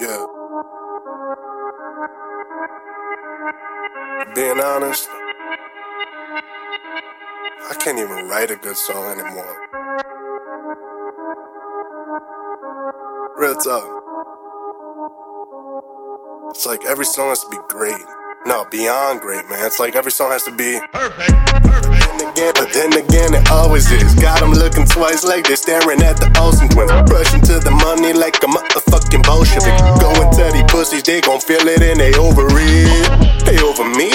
Yeah. Being honest, I can't even write a good song anymore. Real talk. It's like every song has to be great. No, beyond great, man. It's like every song has to be Perfect. Perfect. then again, but then again, it always is. Got 'em looking twice like they're staring at the Olsen twins. Rushing to the money like a they gon' feel it and they over it. They over me?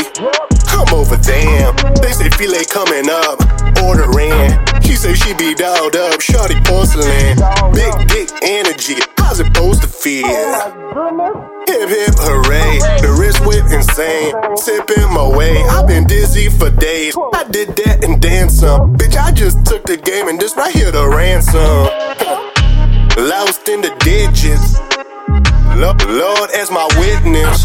I'm over them. They say Filey coming up, ordering. She say she be dialed up, shorty porcelain. Big dick energy, how's it supposed to feel? Oh hip hip hooray, the wrist whip insane. Sipping my way, I've been dizzy for days. I did that and then some. Bitch, I just took the game and this right here the ransom. Lost in the digits. Lo- Lord as my witness.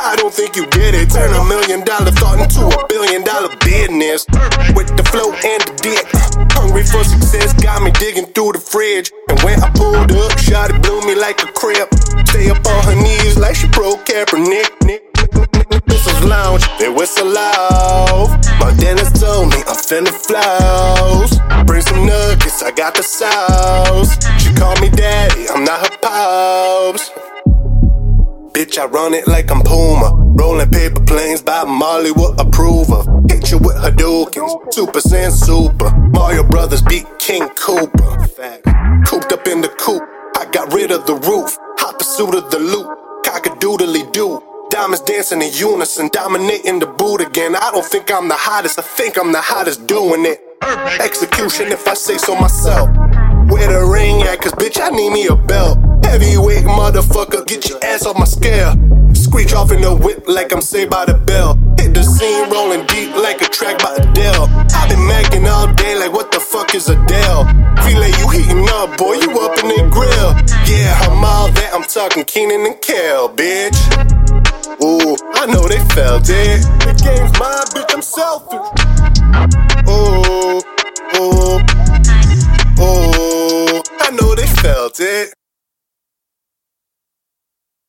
I don't think you get it. Turn a million dollar thought into a billion dollar business. With the flow and the dick. Hungry for success, got me digging through the fridge. And when I pulled up, shot it blew me like a crib. Stay up on her knees like she broke Kaepernick. Nick, Whistles lounge, they whistle loud. My dentist told me I'm finna flows. Bring some nuggets, I got the sauce. Bitch, I run it like I'm Puma. Rolling paper planes by Molly with approve of. Hit you with Hadoukens, Super Saiyan Super. Mario Brothers beat King Koopa. Cooped up in the coop, I got rid of the roof. Hot pursuit of the loot, cockadoodly doo. Diamonds dancing in unison, dominating the boot again. I don't think I'm the hottest, I think I'm the hottest doing it. Execution if I say so myself. Where the ring at? Cause bitch, I need me a belt. Heavyweight motherfucker, get your ass off my scale. Screech off in the whip like I'm saved by the bell. Hit the scene rolling deep like a track by Adele. I've been macking all day like what the fuck is Adele? Relay you heating up, boy, you up in the grill. Yeah, I'm all that, I'm talking Keenan and Kel, bitch. Ooh, I know they felt it. The game's mine, bitch, I'm selfish. Ooh, ooh, ooh, I know they felt it.